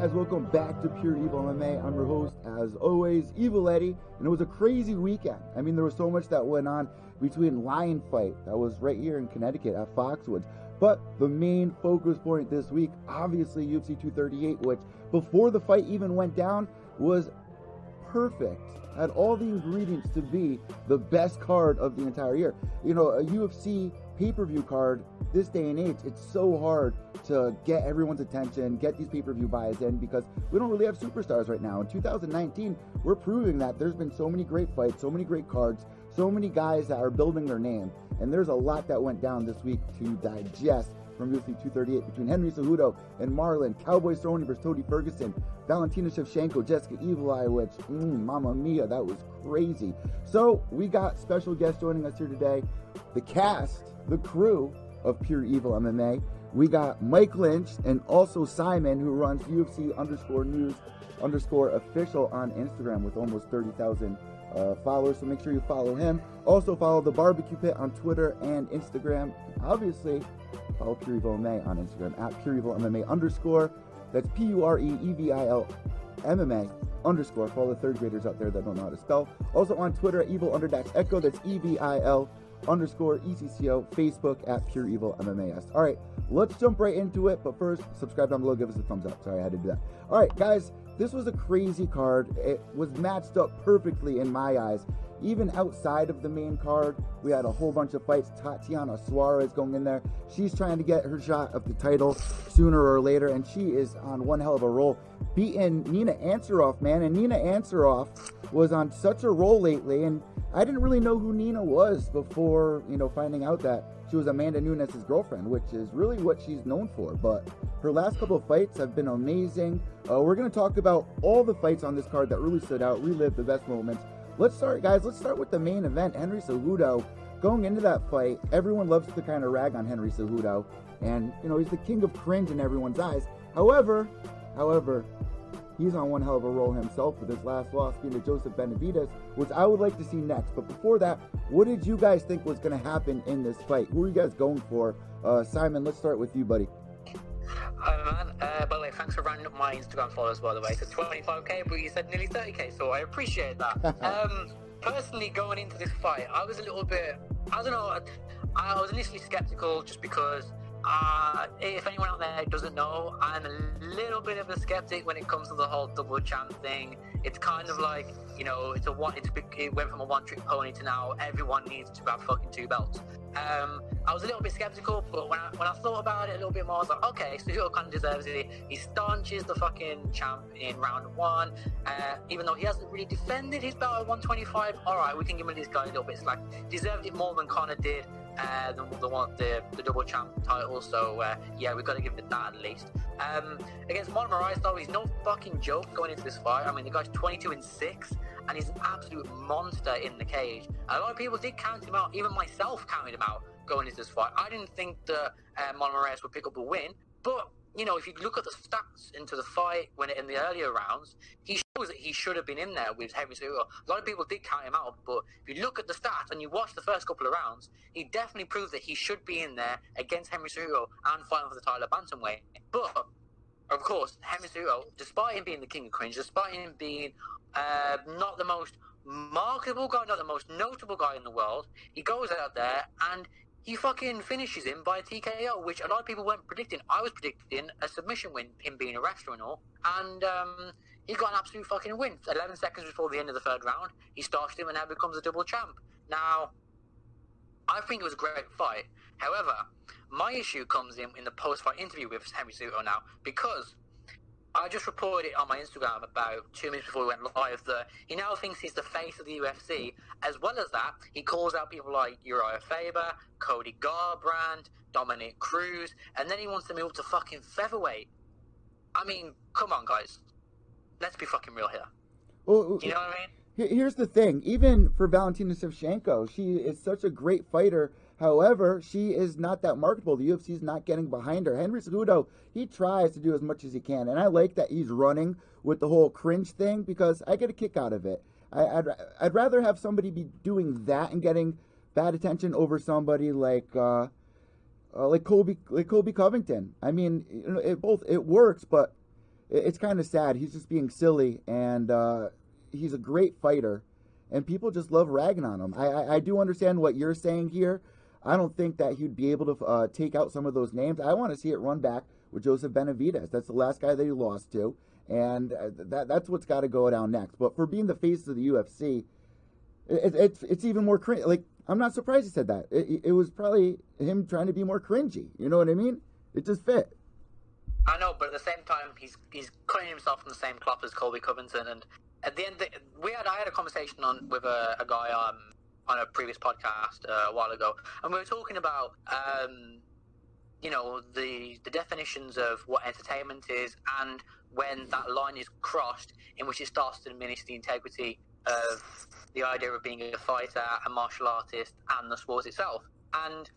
Guys? Welcome back to Pure Evil MMA. I'm your host, as always, Evil Eddie, and it was a crazy weekend. I mean, there was so much that went on between Lion Fight that was right here in Connecticut at Foxwoods. But the main focus point this week, obviously UFC 238, which before the fight even went down was perfect. Had all the ingredients to be the best card of the entire year. You know, a UFC pay per view card this day and age, it's so hard to get everyone's attention, get these pay per view buys in because we don't really have superstars right now. In 2019, we're proving that there's been so many great fights, so many great cards, so many guys that are building their name. And there's a lot that went down this week to digest from UFC 238 between Henry Cejudo and Marlon, Cowboy Cerrone versus Tony Ferguson, Valentina Shevchenko, Jessica Evil Eye, which, mm, mamma mia, that was crazy. So we got special guests joining us here today. The cast, the crew of Pure Evil MMA. We got Mike Lynch and also Simon, who runs UFC underscore news underscore official on Instagram with almost 30,000 uh, followers. So make sure you follow him. Also follow the Barbecue Pit on Twitter and Instagram. Obviously, follow Pure Evil MMA on Instagram at Pure Evil MMA underscore. That's P U R E E V I L MMA underscore for all the third graders out there that don't know how to spell. Also on Twitter at Evil Underdash Echo. That's E V I L underscore ECCO, Facebook at Pure Evil MMAS. All right, let's jump right into it. But first, subscribe down below, give us a thumbs up. Sorry, I had to do that. All right, guys, this was a crazy card. It was matched up perfectly in my eyes. Even outside of the main card, we had a whole bunch of fights. Tatiana Suarez going in there. She's trying to get her shot of the title sooner or later, and she is on one hell of a roll, beating Nina Ansaroff, man. And Nina Ansaroff was on such a roll lately, and I didn't really know who Nina was before, you know, finding out that she was Amanda Nunes' girlfriend, which is really what she's known for. But her last couple of fights have been amazing. Uh, we're going to talk about all the fights on this card that really stood out, relive the best moments. Let's start, guys. Let's start with the main event. Henry Cejudo going into that fight. Everyone loves to kind of rag on Henry Cejudo, and you know he's the king of cringe in everyone's eyes. However, however, He's on one hell of a roll himself with his last loss being to Joseph Benavidez, which I would like to see next. But before that, what did you guys think was going to happen in this fight? Who are you guys going for? Uh, Simon, let's start with you, buddy. Hi, man. Uh, by the way, thanks for rounding up my Instagram followers, by the way, to 25k, but you said nearly 30k, so I appreciate that. um, personally, going into this fight, I was a little bit, I don't know, I was initially skeptical just because uh, if anyone out there doesn't know, I'm a little bit of a skeptic when it comes to the whole double champ thing. It's kind of like, you know, it's a one. It's a, it went from a one-trick pony to now everyone needs to have fucking two belts. Um, I was a little bit skeptical, but when I when I thought about it a little bit more, I was like, okay, Cejudo kind of deserves it. He staunches the fucking champ in round one, uh, even though he hasn't really defended his belt at 125. All right, we can give him this guy a little bit slack. Deserved it more than Conor did uh, the, the the, the double champ title. So uh, yeah, we've got to give it that at least. Um, against Moraes, though, he's no fucking joke going into this fight. I mean, the guy's 22 and six, and he's an absolute monster in the cage. A lot of people did count him out. Even myself counted him out going into this fight. I didn't think that uh, Moraes would pick up a win, but you know, if you look at the stats into the fight when in the earlier rounds, he shows that he should have been in there with Henry Cejudo. A lot of people did count him out, but if you look at the stats and you watch the first couple of rounds, he definitely proved that he should be in there against Henry Cejudo and fighting for the title of bantamweight. But of course, Henry Cejudo, despite him being the king of cringe, despite him being uh, not the most marketable guy, not the most notable guy in the world, he goes out there and he fucking finishes him by a TKO, which a lot of people weren't predicting. I was predicting a submission win, him being a wrestler and all, and um, he got an absolute fucking win. 11 seconds before the end of the third round, he starched him and now becomes a double champ. Now, I think it was a great fight. However, my issue comes in in the post-fight interview with Henry Cejudo now because I just reported it on my Instagram about two minutes before we went live that he now thinks he's the face of the UFC. As well as that, he calls out people like Urijah Faber, Cody Garbrandt, Dominick Cruz, and then he wants to move to fucking featherweight. I mean, come on, guys. Let's be fucking real here. Well, you know what I mean? Here's the thing. Even for Valentina Shevchenko, she is such a great fighter However, she is not that marketable. The UFC is not getting behind her. Henry Cejudo, he tries to do as much as he can, and I like that he's running with the whole cringe thing because I get a kick out of it. I, would I'd rather have somebody be doing that and getting bad attention over somebody like uh, uh, like Colby like Colby Covington. I mean, you know, it both it works, but it's kind of sad. He's just being silly, and uh, he's a great fighter, and people just love ragging on him. I, I, I, do understand what you're saying here. I don't think that he'd be able to uh, take out some of those names. I want to see it run back with Joseph Benavidez. That's the last guy that he lost to, and uh, that that's what's got to go down next. But for being the face of the UFC, it, it's it's even more cringe. Like I'm not surprised he said that. It, it was probably him trying to be more cringy. You know what I mean? It just fit. I know, but at the same time, he's he's cutting himself from the same cloth as Colby Covington. And at the end, we had I had a conversation on with a, a guy um, on a previous podcast uh, a while ago, and we were talking about um, you know the the definitions of what entertainment is, and when that line is crossed, in which it starts to diminish the integrity of the idea of being a fighter, a martial artist, and the sport itself. And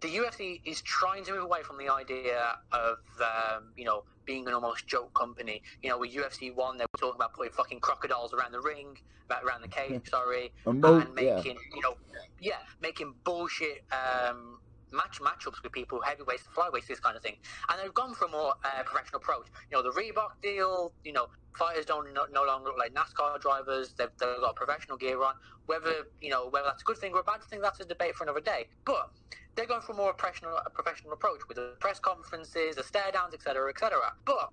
the UFC is trying to move away from the idea of, um, you know, being an almost joke company. You know, with UFC one, they were talking about putting fucking crocodiles around the ring, about around the cage, sorry, mo- and making, yeah. you know, yeah, making bullshit um, match matchups with people, heavyweights flyweights, this kind of thing. And they've gone for a more uh, professional approach. You know, the Reebok deal, you know, fighters don't no, no longer look like NASCAR drivers. They've, they've got professional gear on. Whether, you know, whether that's a good thing or a bad thing, that's a debate for another day. But they're going for a more professional, a professional approach with the press conferences, the stare downs, etc., etc. But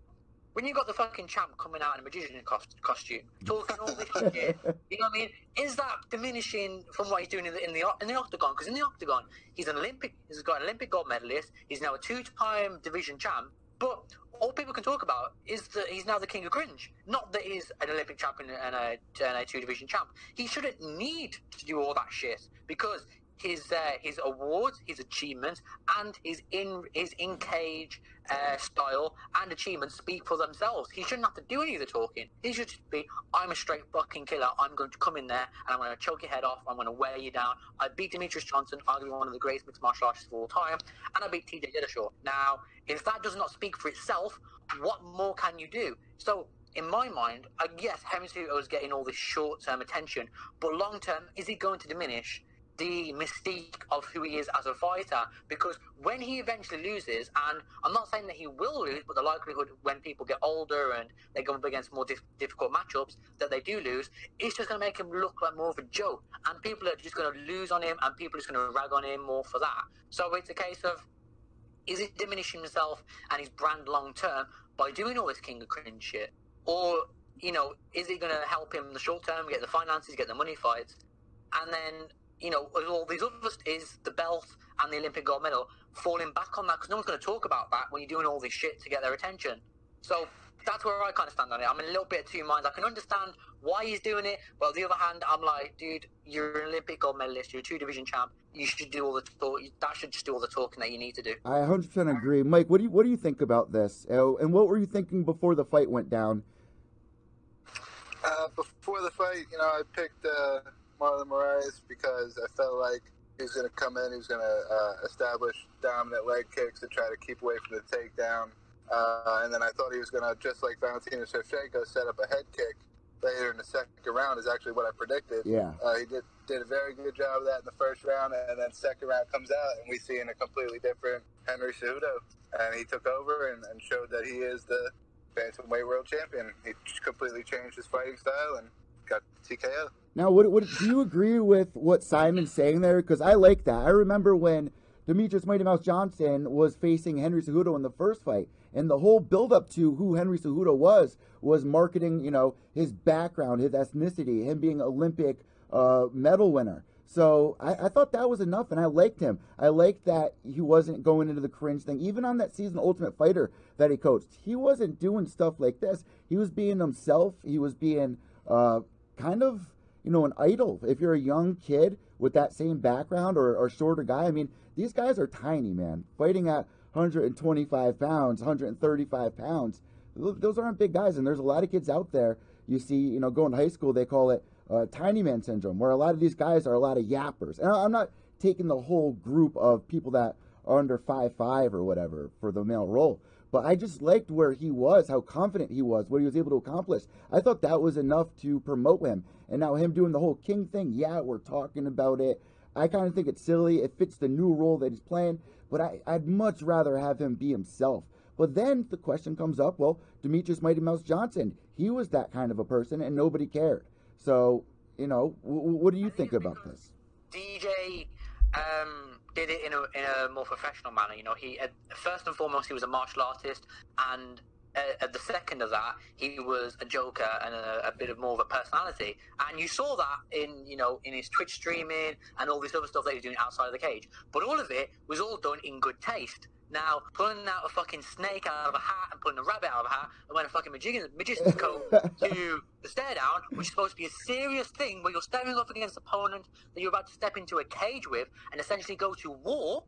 when you got the fucking champ coming out in a magician cost, costume, talking all this shit, you know what I mean? Is that diminishing from what he's doing in the in the, in the octagon? Because in the octagon, he's an Olympic, he's got an Olympic gold medalist. He's now a two-time division champ. But all people can talk about is that he's now the king of cringe. Not that he's an Olympic champion and a, and a two division champ. He shouldn't need to do all that shit because his uh, his awards, his achievements, and his in his in cage uh, style and achievements speak for themselves. He shouldn't have to do any of the talking. He should just be, "I'm a straight fucking killer. I'm going to come in there and I'm going to choke your head off. I'm going to wear you down. I beat Demetrius Johnson, arguably one of the greatest mixed martial artists of all time, and I beat T.J. Dillashaw. Now, if that does not speak for itself, what more can you do? So in my mind, uh, yes, Henry is getting all this short-term attention, but long-term, is he going to diminish the mystique of who he is as a fighter because when he eventually loses, and I'm not saying that he will lose, but the likelihood when people get older and they go up against more dif- difficult matchups that they do lose, it's just going to make him look like more of a joke, and people are just going to lose on him, and people are just going to rag on him more for that. So it's a case of is he diminishing himself and his brand long term by doing all this king of cringe shit, or you know, is he going to help him in the short term, get the finances, get the money fights, and then you know, all these others is the belt and the Olympic gold medal falling back on that because no one's going to talk about that when you're doing all this shit to get their attention. So that's where I kind of stand on it. I'm in a little bit of two minds. I can understand why he's doing it, but on the other hand, I'm like, dude, you're an Olympic gold medalist, you're a two division champ. You should do all the talk. That should just do all the talking that you need to do. I 100% agree, Mike. What do you what do you think about this? Oh, and what were you thinking before the fight went down? Uh, before the fight, you know, I picked. Uh Marlon Moraes because I felt like he was going to come in, he was going to uh, establish dominant leg kicks to try to keep away from the takedown. Uh, and then I thought he was going to, just like Valentina Shevchenko, set up a head kick later in the second round, is actually what I predicted. Yeah. Uh, he did, did a very good job of that in the first round, and then second round comes out, and we see in a completely different Henry Cejudo. And he took over and, and showed that he is the bantamweight world champion. He completely changed his fighting style and got TKO. Now, do you agree with what Simon's saying there? Because I like that. I remember when Demetrius Mighty Mouse Johnson was facing Henry Cejudo in the first fight, and the whole build-up to who Henry Cejudo was was marketing, you know, his background, his ethnicity, him being Olympic uh, medal winner. So I, I, thought that was enough, and I liked him. I liked that he wasn't going into the cringe thing. Even on that season Ultimate Fighter that he coached, he wasn't doing stuff like this. He was being himself. He was being uh, kind of you know, an idol. If you're a young kid with that same background or, or shorter guy, I mean, these guys are tiny, man. Fighting at 125 pounds, 135 pounds, those aren't big guys. And there's a lot of kids out there. You see, you know, going to high school, they call it uh, tiny man syndrome, where a lot of these guys are a lot of yappers. And I'm not taking the whole group of people that are under five five or whatever for the male role. But I just liked where he was, how confident he was, what he was able to accomplish. I thought that was enough to promote him. And now him doing the whole king thing, yeah, we're talking about it. I kind of think it's silly. It fits the new role that he's playing, but I, I'd much rather have him be himself. But then the question comes up, well, Demetrius Mighty Mouse Johnson, he was that kind of a person, and nobody cared. So, you know, w- what do you think about this? DJ um, did it in a, in a more professional manner. You know, he uh, first and foremost he was a martial artist, and uh, at the second of that, he was a joker and a, a, bit of more of a personality. And you saw that in you know in his Twitch streaming and all this other stuff that he was doing outside of the cage. But all of it was all done in good taste. Now, pulling out a fucking snake out of a hat and pulling a rabbit out of a hat and wearing a fucking magician, magician's coat to the stare down, which is supposed to be a serious thing where you're staring off against an opponent that you're about to step into a cage with and essentially go to war.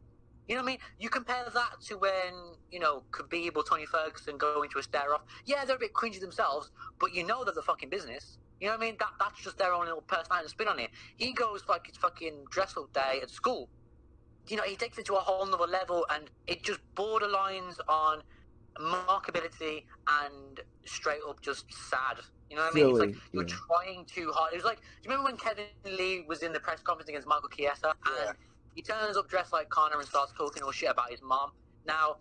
You know what I mean? You compare that to when, you know, Khabib or Tony Ferguson go into a stare off. Yeah, they're a bit cringy themselves, but you know they're the fucking business. You know what I mean? That That's just their own little personality spin on it. He goes like it's fucking dress up day at school you know, he takes it to a whole nother level, and it just borderlines on markability and straight up just sad. You know what I mean? It's like you're yeah. trying too hard. It was like, do you remember when Kevin Lee was in the press conference against Michael Chiesa, and yeah. he turns up dressed like Conor and starts talking all shit about his mom? Now,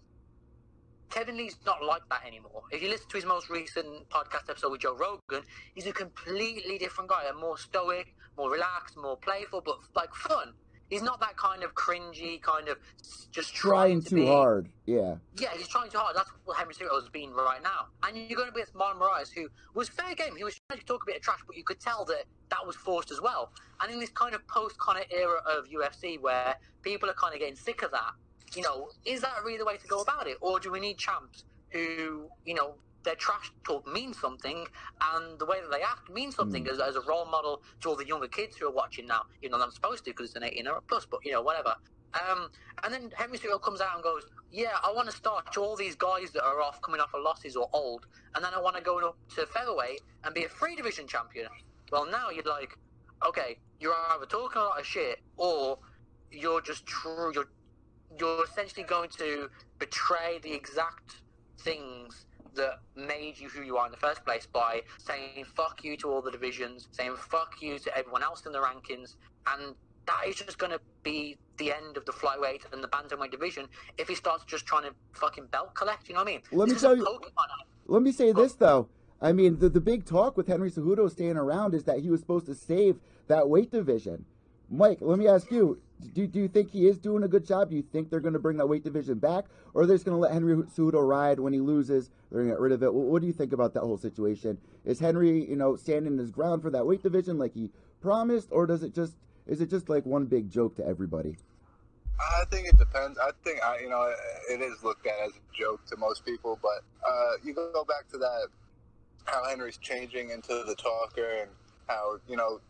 Kevin Lee's not like that anymore. If you listen to his most recent podcast episode with Joe Rogan, he's a completely different guy, a more stoic, more relaxed, more playful, but like fun he's not that kind of cringy kind of just trying, trying too be, hard. Yeah. Yeah, he's trying too hard. That's what Henry Cejudo has been right now. And you're going to be with Marlon Moraes, who was fair game. He was trying to talk a bit of trash, but you could tell that that was forced as well. And in this kind of post of era of UFC where people are kind of getting sick of that, you know, is that really the way to go about it, or do we need champs who, you know, their trash talk means something, and the way that they act means something mm. as, as, a role model to all the younger kids who are watching now. You know, I'm supposed to because it's an 18 or plus, but you know, whatever. Um, and then Henry Cejudo comes out and goes, "Yeah, I want to start to all these guys that are off coming off of losses or old, and then I want to go up to featherweight and be a free division champion." Well, now you're like, okay, you're either talking a lot of shit or you're just true. You're you're essentially going to betray the exact things that made you who you are in the first place by saying fuck you to all the divisions, saying fuck you to everyone else in the rankings, and that is just going to be the end of the flyweight and the bantamweight division if he starts just trying to fucking belt collect. You know what I mean? Let this me tell you. Let me say this though. I mean, the, the big talk with Henry Cejudo staying around is that he was supposed to save that weight division. Mike, let me ask you: do, do you think he is doing a good job? Do you think they're going to bring that weight division back, or they're just going to let Henry Cejudo ride when he loses? They're going to get rid of it. What, what, do you think about that whole situation? Is Henry, you know, standing his ground for that weight division like he promised, or does it just is it just like one big joke to everybody? I think it depends. I think I, you know, it is looked at as a joke to most people, but uh, you go back to that how Henry's changing into the talker and how you know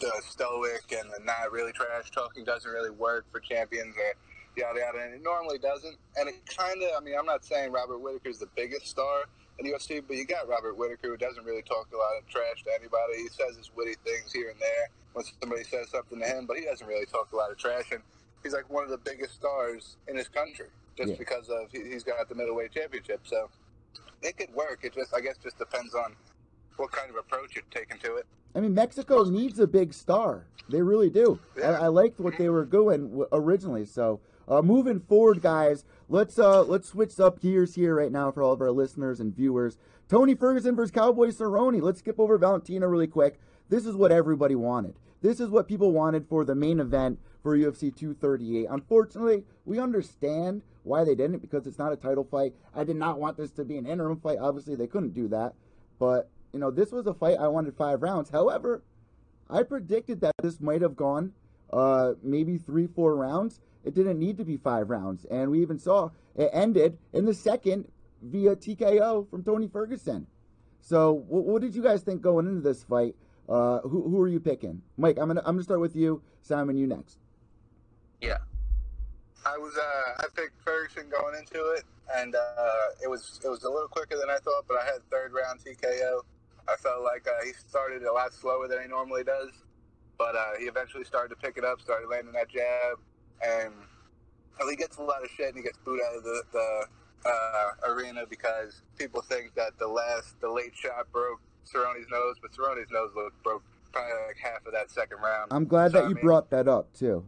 the stoic and the not really trash talking doesn't really work for champions or yada yada, and it normally doesn't. And it kind of, I mean, I'm not saying Robert Whitaker is the biggest star in the UFC, but you got Robert Whitaker who doesn't really talk a lot of trash to anybody. He says his witty things here and there when somebody says something to him, but he doesn't really talk a lot of trash. And he's like one of the biggest stars in his country just yeah. because of he's got the middleweight championship. So it could work. It just, I guess, just depends on what kind of approach you're taking to it. I mean, Mexico needs a big star. They really do. Yeah. I, I, liked what they were going originally. So, uh, moving forward, guys, let's uh, let's switch up gears here right now for all of our listeners and viewers. Tony Ferguson versus Cowboy Cerrone. Let's skip over Valentina really quick. This is what everybody wanted. This is what people wanted for the main event for UFC 238. Unfortunately, we understand why they didn't because it's not a title fight. I did not want this to be an interim fight. Obviously, they couldn't do that. But you know, this was a fight I wanted five rounds. However, I predicted that this might have gone uh, maybe three, four rounds. It didn't need to be five rounds. And we even saw it ended in the second via TKO from Tony Ferguson. So, what, what did you guys think going into this fight? Uh, who, who are you picking? Mike, I'm gonna I'm gonna start with you. Simon, you next. Yeah. I was uh, I picked Ferguson going into it, and uh, it was it was a little quicker than I thought, but I had third round TKO. I felt like uh, he started a lot slower than he normally does, but uh, he eventually started to pick it up, started landing that jab, and he gets a lot of shit and he gets booed out of the, the uh, arena because people think that the last, the late shot broke Cerrone's nose, but Cerrone's nose looked broke probably like half of that second round. I'm glad so, that you I mean, brought that up too.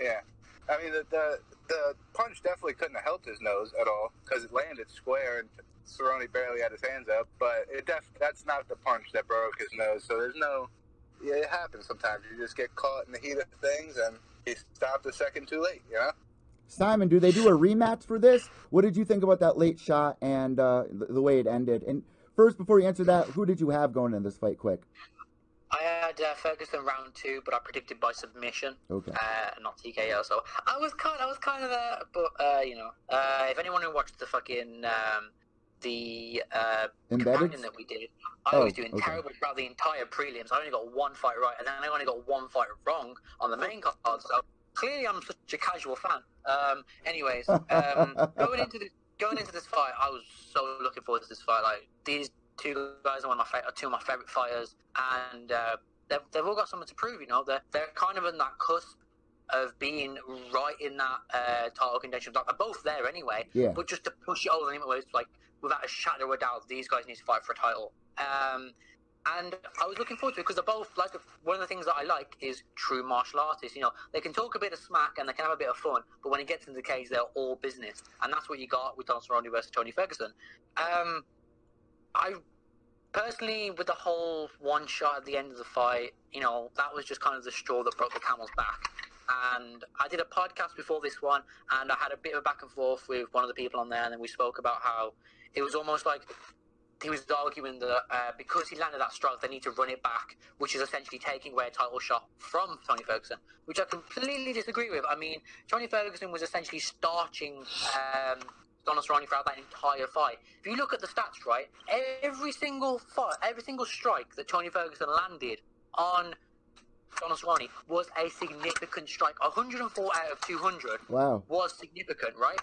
Yeah, I mean the, the the punch definitely couldn't have helped his nose at all because it landed square and Cerrone barely had his hands up. But it def- that's not the punch that broke his nose. So there's no. Yeah, it happens sometimes. You just get caught in the heat of things, and he stopped a second too late. You know. Simon, do they do a rematch for this? What did you think about that late shot and uh, the, the way it ended? And first, before you answer that, who did you have going in this fight? Quick. I had uh, Ferguson round two, but I predicted by submission, Okay. uh, not TKO. So I was kind, I was kind of there, but uh, you know, uh, if anyone who watched the fucking um, the uh, Embedded? companion that we did, I Oh, was doing okay. terrible throughout the entire prelims. I only got one fight right, and then I only got one fight wrong on the main card. So clearly, I'm such a casual fan. Um, anyways, um, going into this, going into this fight, I was so looking forward to this fight. Like these two guys are one of my fa- are two of my favorite fighters, and uh, they've, they've all got something to prove. You know, they're they're kind of in that cusp of being right in that uh, title contention. Like they're both there anyway, Yeah. but just to push it over the limit, where it's like without a shadow of a doubt, these guys need to fight for a title. Um, and I was looking forward to it because they're both like one of the things that I like is true martial artists. You know, they can talk a bit of smack and they can have a bit of fun, but when it gets into the cage, they're all business, and that's what you got with Don Cerrone versus Tony Ferguson. Um, I personally, with the whole one shot at the end of the fight, you know, that was just kind of the straw that broke the camel's back. And I did a podcast before this one, and I had a bit of a back and forth with one of the people on there, and then we spoke about how it was almost like he was arguing that uh, because he landed that strike, they need to run it back, which is essentially taking away a title shot from Tony Ferguson, which I completely disagree with. I mean, Tony Ferguson was essentially starching um, Donald Cerrone throughout that entire fight. If you look at the stats, right, every single fight, every single strike that Tony Ferguson landed on Donald Cerrone was a significant strike. 104 out of 200 Wow. was significant, right?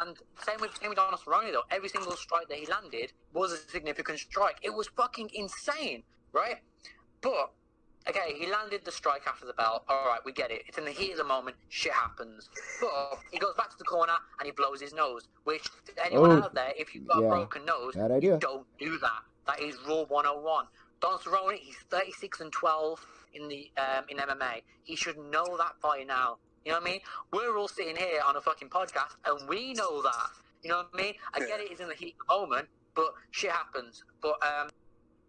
And same with same with Donald Cerrone though. Every single strike that he landed was a significant strike. It was fucking insane, right? But okay, he landed the strike after the bell. All right, we get it. It's in the heat of the moment. Shit happens. But he goes back to the corner and he blows his nose. Which to anyone Oh, out there, if you've got yeah. a broken nose, Bad idea. you don't do that. That is rule 101. Don Cerrone, he's 36 and 12 in the um, in MMA. He should know that by now. You know what I mean? We're all sitting here on a fucking podcast, and we know that. You know what I mean? I get it, it's in the heat of the moment, but shit happens. But um,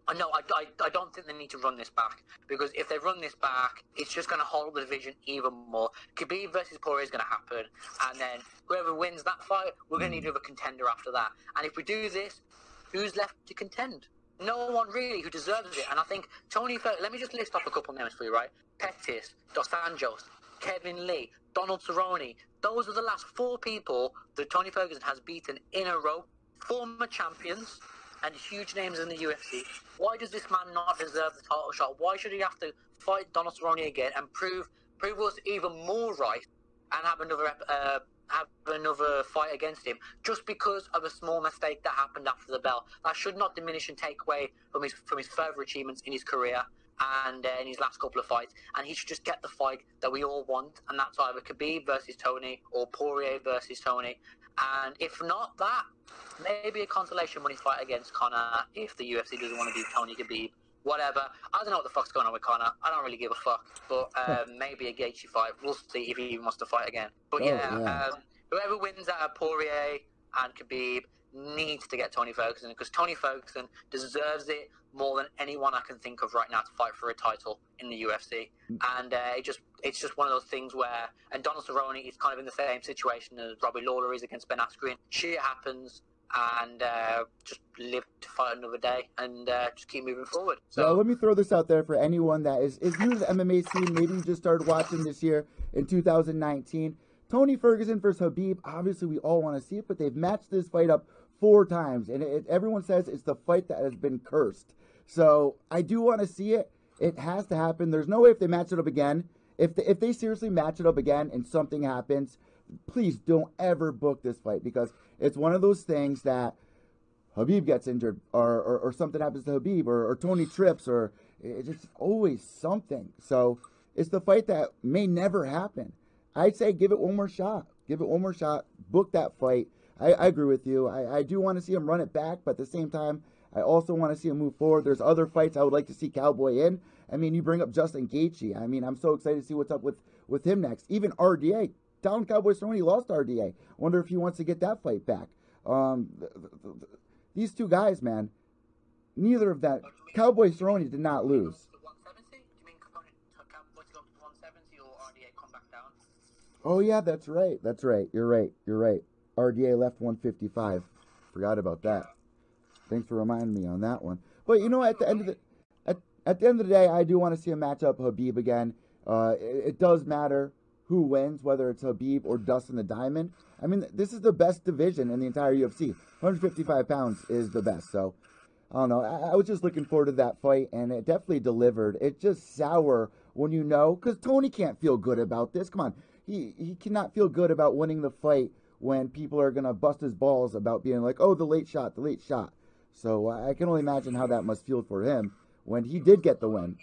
I know I, I, I don't think they need to run this back because if they run this back, it's just going to hold the division even more. Khabib versus Poirier is going to happen, and then whoever wins that fight, we're going to need another contender after that. And if we do this, who's left to contend? No one really who deserves it. And I think Tony. Let me just list off a couple names for you, right? Pettis, Dos Anjos, Kevin Lee, Donald Cerrone. Those are the last four people that Tony Ferguson has beaten in a row. Former champions and huge names in the UFC. Why does this man not deserve the title shot? Why should he have to fight Donald Cerrone again and prove prove us even more right and have another uh, have another fight against him just because of a small mistake that happened after the bell? That should not diminish and take away from his from his further achievements in his career and uh, in his last couple of fights. And he should just get the fight that we all want, and that's either Khabib versus Tony or Poirier versus Tony. And if not that, maybe a consolation money fight against Conor if the UFC doesn't want to do Tony Khabib. Whatever. I don't know what the fuck's going on with Conor. I don't really give a fuck. But um, maybe a Gaethje fight. We'll see if he even wants to fight again. But Oh, yeah, yeah. Um, whoever wins out of Poirier and Khabib needs to get Tony Ferguson because Tony Ferguson deserves it more than anyone I can think of right now to fight for a title in the UFC. And uh, it just it's just one of those things where and Donald Cerrone is kind of in the same situation as Robbie Lawler is against Ben Askren. Shit happens. And uh, just live to fight another day, and uh, just keep moving forward. So let me throw this out there for anyone that is, is new to the MMA scene, maybe you just started watching this year in 2019. Tony Ferguson versus Khabib, obviously we all want to see it, but they've matched this fight up four times, and it, everyone says it's the fight that has been cursed. So I do want to see it. It has to happen. There's no way if they match it up again. If they, if they seriously match it up again and something happens, please don't ever book this fight because it's one of those things that Khabib gets injured or, or, or something happens to Khabib or, or Tony trips or it's just always something. So it's the fight that may never happen. I'd say give it one more shot. Give it one more shot. Book that fight. I, I agree with you. I, I do want to see him run it back, but at the same time, I also want to see him move forward. There's other fights I would like to see Cowboy in. I mean, you bring up Justin Gaethje. I mean, I'm so excited to see what's up with, with him next. Even RDA, Donald Cowboy Cerrone lost RDA. Wonder if he wants to get that fight back. Um, th- th- th- these two guys, man, neither of that. Cowboy Cerrone did not lose. To 170? Do you mean Cowboy Cowboy to go to 170 or RDA come back down? Oh yeah, that's right. That's right. You're right. You're right. RDA left 155. Forgot about that. Thanks for reminding me on that one. But you know, at the end of the at, at the end of the day, I do want to see a matchup Khabib again. Uh, it, it does matter who wins, whether it's Khabib or Dustin the Diamond. I mean, this is the best division in the entire UFC. 155 pounds is the best. So I don't know. I, I was just looking forward to that fight, and it definitely delivered. It's just sour when you know, because Tony can't feel good about this. Come on, he he cannot feel good about winning the fight when people are gonna bust his balls about being like, oh, the late shot, the late shot. So I can only imagine how that must feel for him when he did get the win.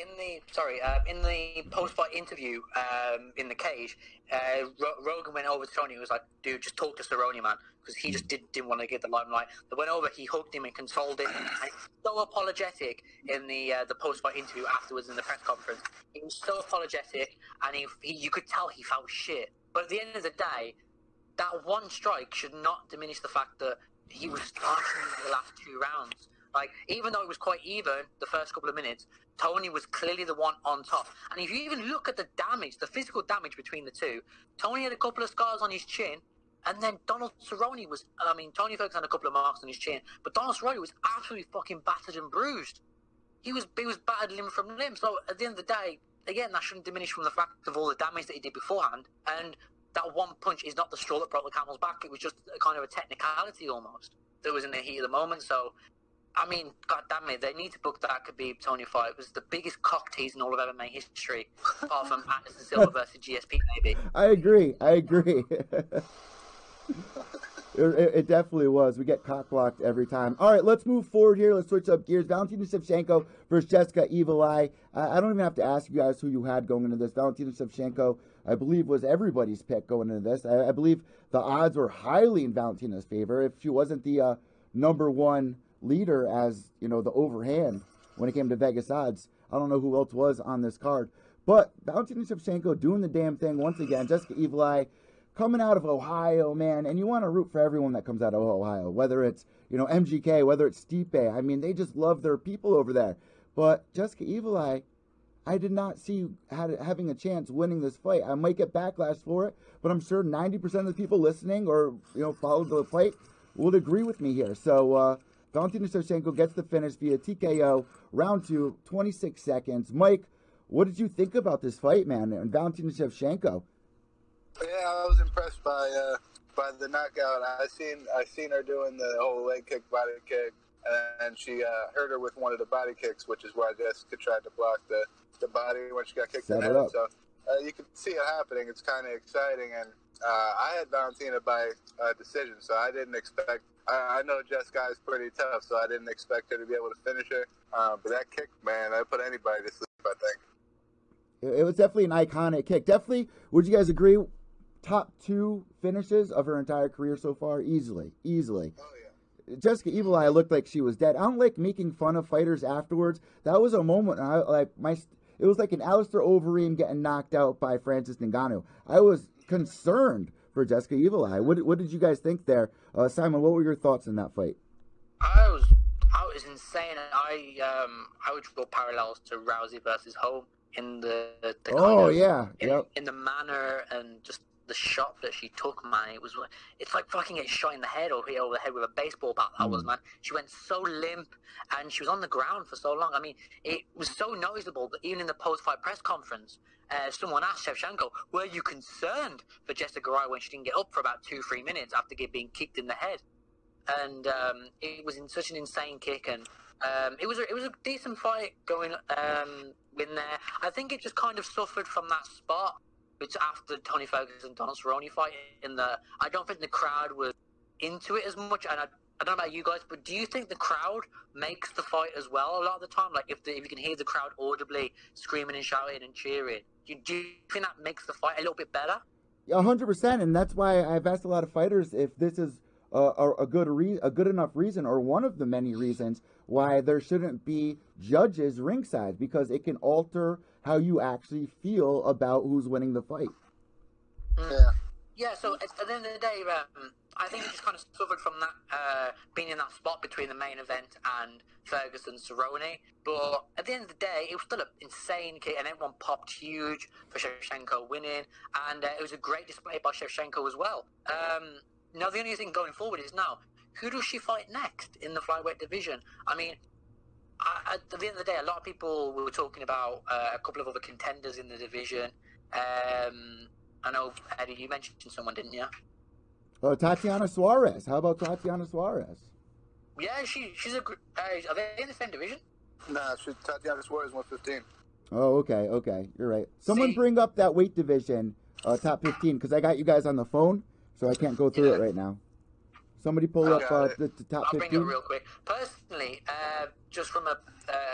In the sorry, uh, in the post-fight interview um, in the cage, uh, Ro- Rogan went over to Tony. He was like, "Dude, just talk to Cerrone, man," because he just did, didn't want to get the limelight. They went over, he hugged him and consoled him, and so apologetic in the uh, the post-fight interview afterwards in the press conference. He was so apologetic, and he, he you could tell he felt shit. But at the end of the day, that one strike should not diminish the fact that he was starting the last two rounds. Like, even though it was quite even the first couple of minutes, Tony was clearly the one on top. And if you even look at the damage, the physical damage between the two, Tony had a couple of scars on his chin, and then Donald Cerrone was, I mean, Tony Ferguson had a couple of marks on his chin, but Donald Cerrone was absolutely fucking battered and bruised. He was, he was battered limb from limb. So at the end of the day, again, that shouldn't diminish from the fact of all the damage that he did beforehand. And that one punch is not the straw that broke the camel's back. It was just kind of a technicality almost that was in the heat of the moment. So, I mean, god damn it, they need to book that Khabib Tony fight. It was the biggest cock tease in all of MMA history, apart from Anderson Silva versus GSP, maybe. I agree. I agree. It, it- it definitely was. We get cock blocked every time. All right, let's move forward here. Let's switch up gears. Valentina Shevchenko versus Jessica Evil Eye. I, I don't even have to ask you guys who you had going into this. Valentina Shevchenko, I believe, was everybody's pick going into this. I, I believe the odds were highly in Valentina's favor. If she wasn't the uh, number one leader as you know the overhand when it came to Vegas odds, I don't know who else was on this card. But Valentina Shevchenko doing the damn thing once again. Jessica Evil Eye coming out of Ohio, man, and you want to root for everyone that comes out of Ohio, whether it's you know MGK, whether it's Stipe. I mean, they just love their people over there. But Jessica Evil Eye, I did not see had, having a chance winning this fight. I might get backlash for it, but I'm sure 90% of the people listening or you know followed the fight would agree with me here. So uh, Valentina Shevchenko gets the finish via TKO, round two, 26 seconds. Mike, what did you think about this fight, man? And Valentina Shevchenko. Yeah, I was impressed by uh, by the knockout. I seen I seen her doing the whole leg kick, body kick, and she uh, hurt her with one of the body kicks, which is why Jessica tried to block the, the body when she got kicked Set in the head. So uh, you can see it happening. It's kind of exciting, and uh, I had Valentina by uh, decision, so I didn't expect. I, I know Jessica is pretty tough, so I didn't expect her to be able to finish her. Uh, but that kick, man, I put anybody to sleep. I think. It it was definitely an iconic kick. Definitely, would you guys agree? Top two finishes of her entire career so far, easily, easily. Oh yeah. Jessica Evil Eye looked like she was dead. I don't like making fun of fighters afterwards. That was a moment. I like my. It was like an Alistair Overeem getting knocked out by Francis Ngannou. I was concerned for Jessica Evil Eye. What, what did you guys think there, uh, Simon? What were your thoughts in that fight? I was I was insane. I um I would draw parallels to Rousey versus Holm in the, the Oh of- yeah, in, yep. in the manner and just the shot that she took, man. It was it's like fucking getting shot in the head or hit over the head with a baseball bat. That was Mm. man. She went so limp and she was on the ground for so long. I mean, it was so noticeable that even in the post-fight press conference, uh, someone asked Shevchenko, "Were you concerned for Jessica Rai when she didn't get up for about two, three minutes after being kicked in the head?" And um, it was in such an insane kick and. Um, it was a, it was a decent fight going um, in there. I think it just kind of suffered from that spot which after Tony Ferguson and Donald Cerrone fight in the I don't think the crowd was into it as much and I, I don't know about you guys but do you think the crowd makes the fight as well a lot of the time? Like if the, if you can hear the crowd audibly screaming and shouting and cheering do, do you think that makes the fight a little bit better? Hundred percent, and that's why I've asked a lot of fighters if this is a, a, good re- a good enough reason, or one of the many reasons why there shouldn't be judges ringside, because it can alter how you actually feel about who's winning the fight. Yeah. Yeah, so at, the end of the day, um, I think he just kind of suffered from that uh, being in that spot between the main event and Ferguson Cerrone. But at the end of the day, it was still an insane kick, and everyone popped huge for Shevchenko winning, and uh, it was a great display by Shevchenko as well. Um, now the only thing going forward is now who does she fight next in the flyweight division? I mean. I, at the end of the day, a lot of people were talking about uh, a couple of other contenders in the division. Um, I know, Eddie, you mentioned someone, didn't you? Oh, Tatiana Suarez. How about Tatiana Suarez? Yeah, she she's a. gr- Uh, are they in the same division? Nah, she, Tatiana Suarez 115. Oh, okay, okay. You're right. Someone See- bring up that weight division, uh, top 15, because I got you guys on the phone, so I can't go through Yeah. it right now. Somebody pull up uh, the, the top I'll bring it real quick. Personally, uh, just from a,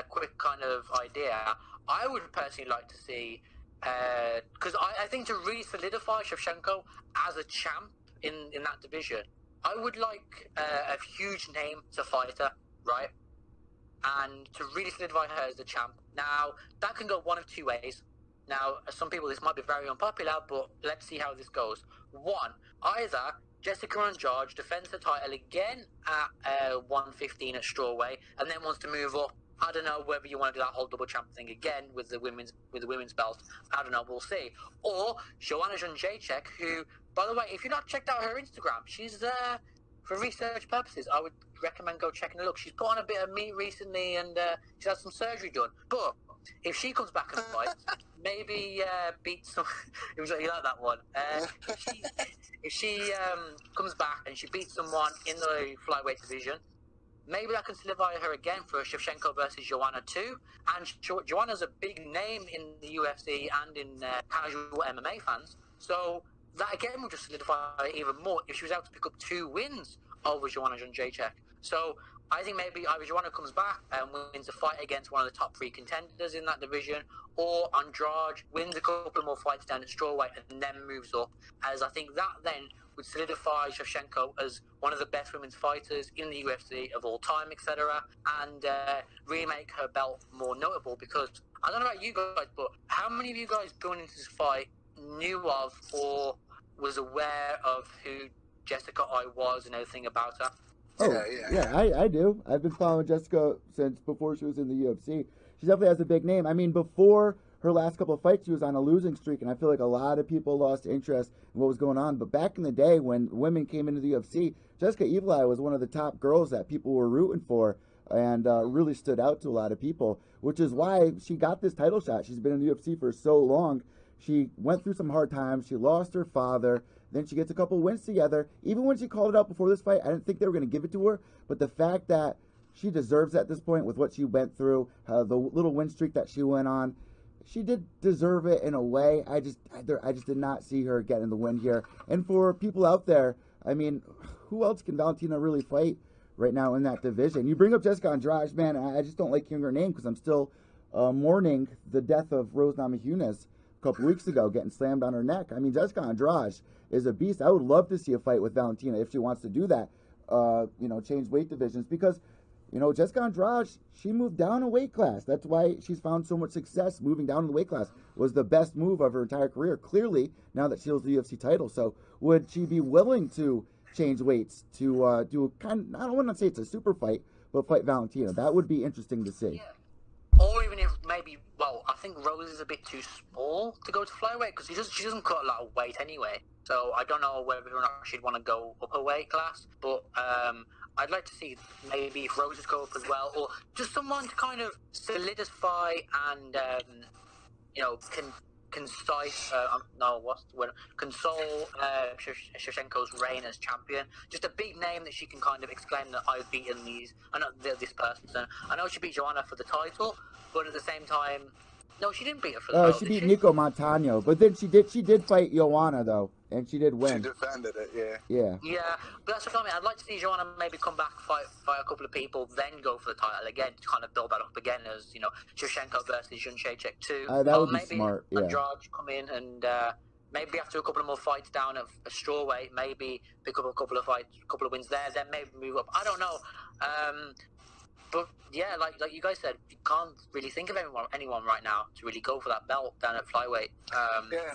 a quick kind of idea, I would personally like to see because I, I think to really solidify Shevchenko as a champ in in that division, I would like uh, a huge name to fight her, right? And to really solidify her as the champ. Now that can go one of two ways. Now, some people this might be very unpopular, but let's see how this goes. One, either Jessica Andrade defends the title again at uh, 115 at strawweight, and then wants to move up. I don't know whether you want to do that whole double champ thing again with the women's with the women's belt. I don't know. We'll see. Or Joanna Jędrzejczyk, who, by the way, if you've not checked out her Instagram, she's uh, for research purposes. I would recommend go checking a look. She's put on a bit of meat recently, and uh, she's had some surgery done. But if she comes back and fights, maybe uh, beat some. it was you like that one. Uh, if she, if she um, comes back and she beats someone in the flyweight division, maybe that can solidify her again for Shevchenko versus Joanna too. And jo- Joanna's a big name in the UFC and in uh, casual MMA fans, so that again will just solidify her even more if she was able to pick up two wins over Joanna Jędrzejczyk. So I think maybe Joanna comes back and wins a fight against one of the top three contenders in that division, or Andrade wins a couple more fights down at strawweight and then moves up. As I think that then would solidify Shevchenko as one of the best women's fighters in the UFC of all time, etc., and uh, really make her belt more notable. Because I don't know about you guys, but how many of you guys going into this fight knew of or was aware of who Jessica Eye was and everything about her? Oh, Yeah, yeah. I, I do. I've been following Jessica since before she was in the UFC. She definitely has a big name. I mean, before her last couple of fights, she was on a losing streak, and I feel like a lot of people lost interest in what was going on. But back in the day when women came into the UFC, Jessica Evil Eye was one of the top girls that people were rooting for and uh, really stood out to a lot of people, which is why she got this title shot. She's been in the UFC for so long. She went through some hard times. She lost her father. Then she gets a couple wins together. Even when she called it out before this fight, I didn't think they were going to give it to her. But the fact that she deserves at this point with what she went through, uh, the little win streak that she went on, she did deserve it in a way. I just, I, just did not see her getting the win here. And for people out there, I mean, who else can Valentina really fight right now in that division? You bring up Jessica Andrade, man. I just don't like hearing her name because I'm still uh, mourning the death of Rose Namajunas a couple weeks ago, getting slammed on her neck. I mean, Jessica Andrade is a beast. I would love to see a fight with Valentina if she wants to do that. Uh, you know, change weight divisions because you know, Jessica Andrade, she moved down a weight class. That's why she's found so much success moving down in the weight class. Was the best move of her entire career. Clearly, now that she holds the UFC title. So, would she be willing to change weights to uh, do a kind? I don't want to say it's a super fight, but fight Valentina. That would be interesting to see. Or even if maybe, think Rose is a bit too small to go to flyweight because she doesn't, she doesn't cut a lot of weight anyway. So I don't know whether or not she'd want to go up a weight class. But um, I'd like to see maybe if go up as well, or just someone to kind of solidify and um, you know can concise. Uh, um, no, what's the word? Console uh, reign as champion. Just a big name that she can kind of exclaim that I've beaten these. I know this person. I know she beat Joanna for the title, but at the same time, no, she didn't beat her for the title. she did beat Nicco Montaño, but then she did she did fight Joanna though, and she did win. She defended it, yeah. Yeah. Yeah, but that's what I mean. I'd like to see Joanna maybe come back, fight, fight a couple of people, then go for the title again to kind of build that up again as you know Shevchenko versus Jędrzejczyk too. Uh, that Or would be maybe smart, yeah. Andrade come in and uh, maybe after a couple of more fights down at a strawweight, maybe pick up a couple of fights, a couple of wins there, then maybe move up. I don't know. Um, but yeah, like like you guys said, you can't really think of anyone anyone right now to really go for that belt down at flyweight. Um, Yeah.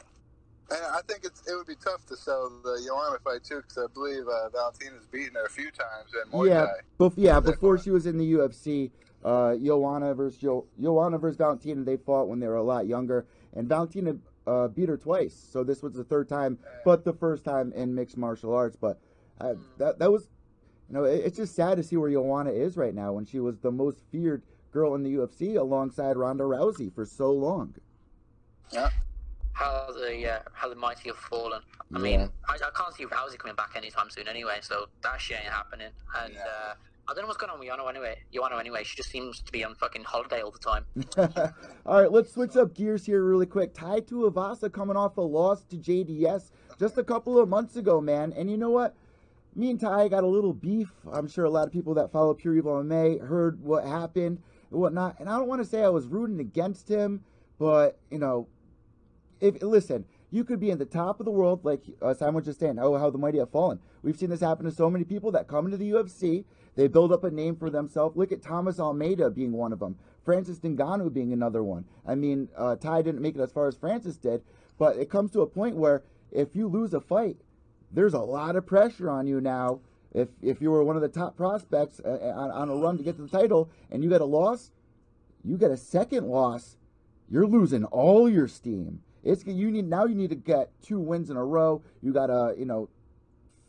And I think it's it would be tough to sell the Joanna fight too, because I believe uh, Valentina's beaten her a few times in Muay yeah, Thai. bef- yeah. Before she was in the UFC, uh, Joanna versus jo- Joanna versus Valentina, they fought when they were a lot younger, and Valentina uh, beat her twice. So this was the third time, but the first time in mixed martial arts. But uh, that that was, you know, it, it's just sad to see where Joanna is right now when she was the most feared girl in the UFC alongside Ronda Rousey for so long. Yeah. how the uh, how the mighty have fallen. I Yeah. mean, I, I can't see Rousey coming back anytime soon anyway, so that shit ain't happening. And Yeah. uh, I don't know what's going on with Yano anyway. Yano anyway, she just seems to be on fucking holiday all the time. All right, let's switch up gears here really quick. Tai Tuivasa coming off a loss to JDS just a couple of months ago, man. And you know what? Me and Ty got a little beef. I'm sure a lot of people that follow Pure Evil MMA heard what happened and whatnot. And I don't want to say I was rooting against him, but you know, if listen, you could be in the top of the world, like uh, Simon was just saying. Oh, how the mighty have fallen. We've seen this happen to so many people that come into the UFC. They build up a name for themselves. Look at Thomas Almeida being one of them. Francis Ngannou being another one. I mean, uh, Ty didn't make it as far as Francis did, but it comes to a point where if you lose a fight, there's a lot of pressure on you now. If if you were one of the top prospects uh, on, on a run to get to the title and you get a loss, you get a second loss, you're losing all your steam. It's you need now you need to get two wins in a row. You gotta you know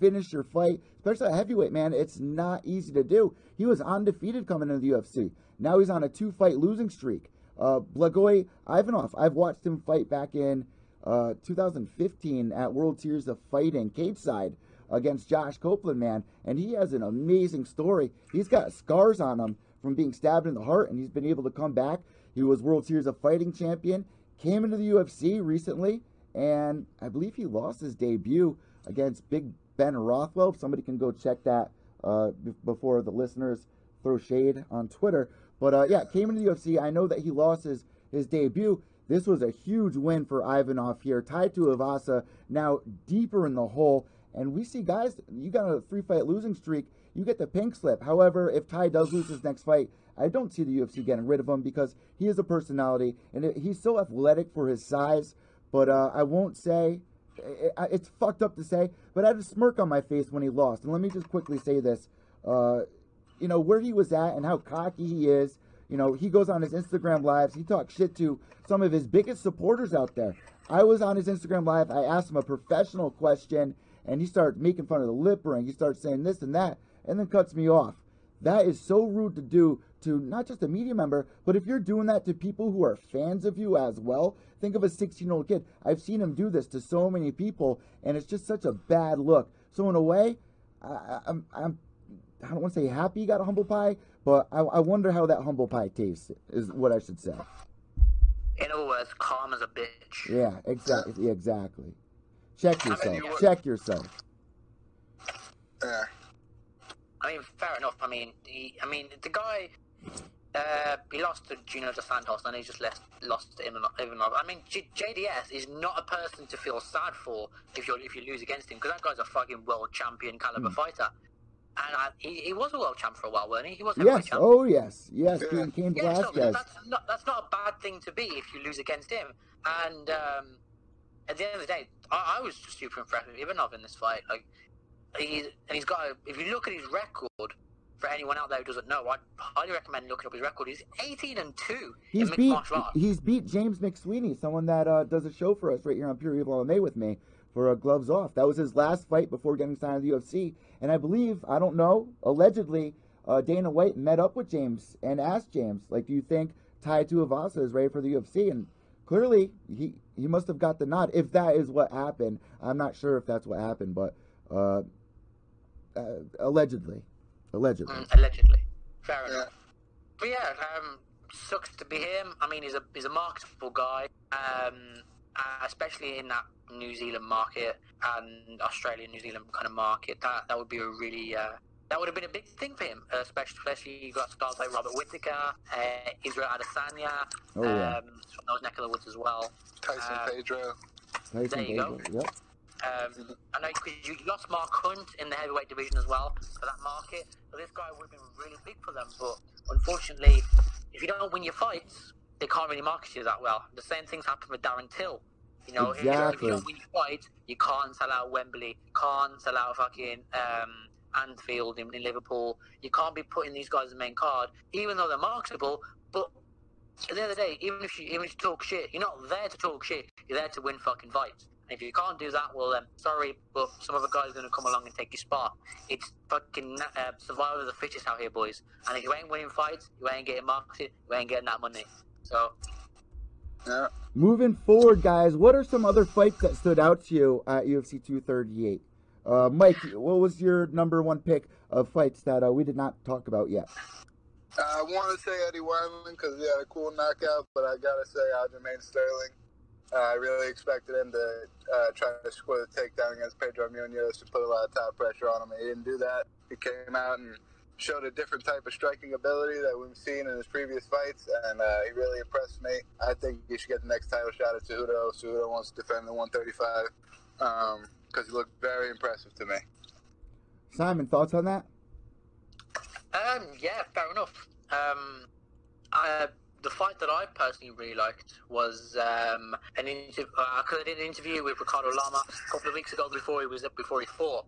finish your fight, especially a heavyweight man. It's not easy to do. He was undefeated coming into the UFC. Now he's on a two fight losing streak. Uh, Blagoy Ivanov, I've watched him fight back in uh, 2015 at World Series of Fighting cage side against Josh Copeland, man, and he has an amazing story. He's got scars on him from being stabbed in the heart, and he's been able to come back. He was World Series of Fighting champion, came into the UFC recently, and I believe he lost his debut against Big Ben Rothwell. Somebody can go check that uh, before the listeners throw shade on Twitter. But uh, yeah, came into the UFC. I know that he lost his, his debut. This was a huge win for Ivanov here. Tai Tuivasa, now deeper in the hole. And we see guys, you got a three fight losing streak, you get the pink slip. However, if Ty does lose his next fight, I don't see the UFC getting rid of him because he is a personality and he's so athletic for his size. But uh, I won't say, it, it's fucked up to say, but I had a smirk on my face when he lost. And let me just quickly say this. Uh, you know, where he was at and how cocky he is. You know, he goes on his Instagram lives. He talks shit to some of his biggest supporters out there. I was on his Instagram live. I asked him a professional question, and he starts making fun of the lip ring. He starts saying this and that, and then cuts me off. That is so rude to do to not just a media member, but if you're doing that to people who are fans of you as well, think of a 16 year old kid. I've seen him do this to so many people, and it's just such a bad look. So, in a way, I, I'm, I'm I don't want to say happy he got a humble pie, but I, I wonder how that humble pie tastes, is what I should say. In other words, calm as a bitch. Yeah, exactly. Exactly. Check yourself. you- Check yourself. Yeah. I mean, fair enough. I mean, he, I mean, the guy, uh, he lost to Junior Dos Santos, and he just lost, lost to Ivanov. Ivanov. I mean, J- JDS is not a person to feel sad for if you if you lose against him, because that guy's a fucking world champion caliber Hmm. fighter, and I, he, he was a world champ for a while, wasn't he? He was heavyweight Yes. champ. Oh, yes. Yes. Yeah. Being Cain Yeah, so that's not that's not a bad thing to be if you lose against him. And um, at the end of the day, I, I was just super impressed with Ivanov in this fight. Like, he's and he's got. A, if you look at his record, for anyone out there who doesn't know, I highly recommend looking up his record. He's 18 and two He's in beat martial arts. he's beat James McSweeney, someone that uh, does a show for us right here on Pure Evil MMA with me for uh, Gloves Off. That was his last fight before getting signed to the UFC. And I believe, I don't know, allegedly, uh, Dana White met up with James and asked James, like, do you think Tai Tuivasa is ready for the UFC? And clearly, he he must have got the nod. If that is what happened, I'm not sure if that's what happened, but uh, uh, allegedly, allegedly. Mm, allegedly. Fair Yeah. enough. But yeah, um, sucks to be him. I mean, he's a he's a marketable guy, um, especially in that New Zealand market and Australia, New Zealand kind of market. That that would be a really uh, that would have been a big thing for him, uh, especially especially you got guys like Robert Whittaker, uh, Israel Adesanya, Oh, yeah. um, from those neck of the woods as well. Tyson Uh, Pedro. Tyson there you go. Yep. Um, I know because you lost Mark Hunt in the heavyweight division as well for that market. So this guy would have been really big for them. But unfortunately, if you don't win your fights, they can't really market you that well. The same things happened with Darren Till. You know, if- if, you don't win your fight, you can't sell out Wembley, can't sell out fucking um, Anfield in, in Liverpool. You can't be putting these guys in the main card, even though they're marketable. But at the end of the day, even if you even if you talk shit, you're not there to talk shit. You're there to win fucking fights. And if you can't do that, well then, sorry, but some other guy's gonna come along and take your spot. It's fucking uh, survival of the fittest out here, boys. And if you ain't winning fights, you ain't getting marketed, you ain't getting that money. So Yeah. Moving forward, guys, what are some other fights that stood out to you at UFC 238? Uh, Mike, what was your number one pick of fights that uh, we did not talk about yet? I want to say Eddie Wineland because he had a cool knockout, but I gotta say Aljamain Sterling. Uh, I really expected him to uh, try to score the takedown against Pedro Munhoz to put a lot of top pressure on him. He didn't do that. He came out and showed a different type of striking ability that we've seen in his previous fights, and uh, he really impressed me. I think he should get the next title shot at Cejudo. Cejudo wants to defend the 135 because he looked very impressive to me. Simon, thoughts on that? Um, yeah, fair enough. Um, I, the fight that I personally really liked was um, an interview. Uh, 'cause I did an interview with Ricardo Lamas a couple of weeks ago before he was up before he fought,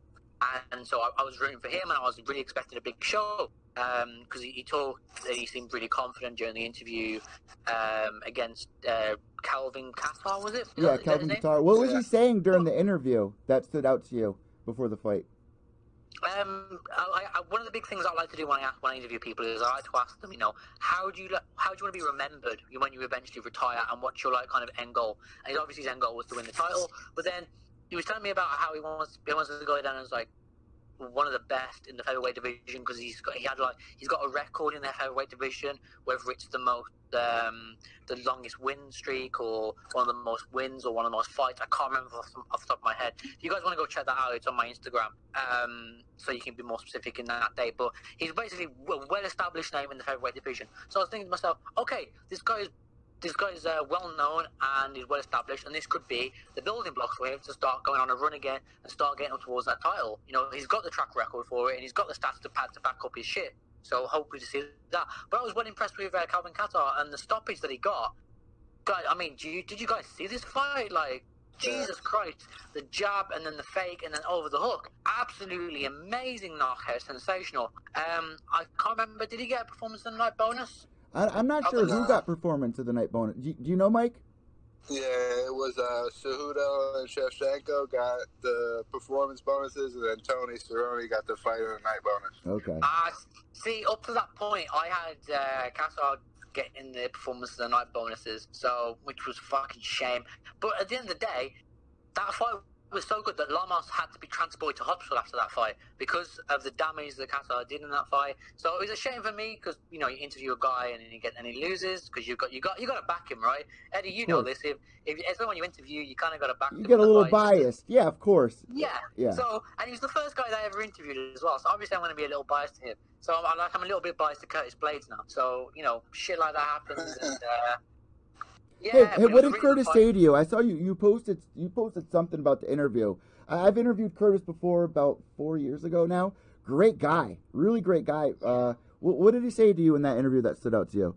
and so I, I was rooting for him, and I was really expecting a big show because he, he talked that he seemed really confident during the interview um, against uh, Calvin Kattar. Was it? Yeah, his Calvin? Kattar. What was he saying during the interview that stood out to you before the fight? Um, I, I, one of the big things I like to do when I ask, when I interview people is I like to ask them, you know, how do you how do you want to be remembered when you eventually retire, and what's your like kind of end goal? And obviously his end goal was to win the title, but then he was telling me about how he wants he wants to go down as like one of the best in the featherweight division because he's got he had like he's got a record in the featherweight division, whether it's the most um, the longest win streak or one of the most wins or one of the most fights. I can't remember off, the- off the top of my head. If you guys want to go check that out, it's on my Instagram, um, so you can be more specific in that day. But he's basically a well-established name in the featherweight division. So I was thinking to myself, okay, this guy is this guy is uh, well known and is well established, and this could be the building blocks for him to start going on a run again and start getting up towards that title. You know, he's got the track record for it, and he's got the stats to pad to back up his shit. So hopefully to see that. But I was well impressed with uh, Calvin Kattar and the stoppage that he got. God, I mean, do you, did you guys see this fight? Like, Jesus Christ, the jab and then the fake and then over the hook. Absolutely amazing knockout, sensational. Um, I can't remember. Did he get a performance of the night bonus? I, I'm not sure who got performance of the night bonus. Do, do you know, Mike? Yeah, it was uh, Cejudo and Shevchenko got the performance bonuses, and then Tony Cerrone got the fight of the night bonus. Okay. Uh, see, up to that point, I had uh, Kattar getting the performance of the night bonuses, so which was a fucking shame. But at the end of the day, that fight was so good that Lamas had to be transported to hospital after that fight because of the damage that Kattar did in that fight. So it was a shame for me because you know you interview a guy and he get and he loses because you got you got you got to back him, right? Eddie, you know this. If if, if someone you interview, you kind of got to back. You get a little fight. biased. Yeah, of course. Yeah. Yeah. So, and he was the first guy that I ever interviewed as well. So obviously, I'm going to be a little biased to him. So I'm, I'm like, I'm a little bit biased to Curtis Blaydes now. So you know, shit like that happens. And, uh, yeah. Hey, hey, what did Curtis say to you? I saw you. You posted. You posted something about the interview. I've interviewed Curtis before, about four years ago now. Great guy, really great guy. Uh, what, what did he say to you in that interview that stood out to you?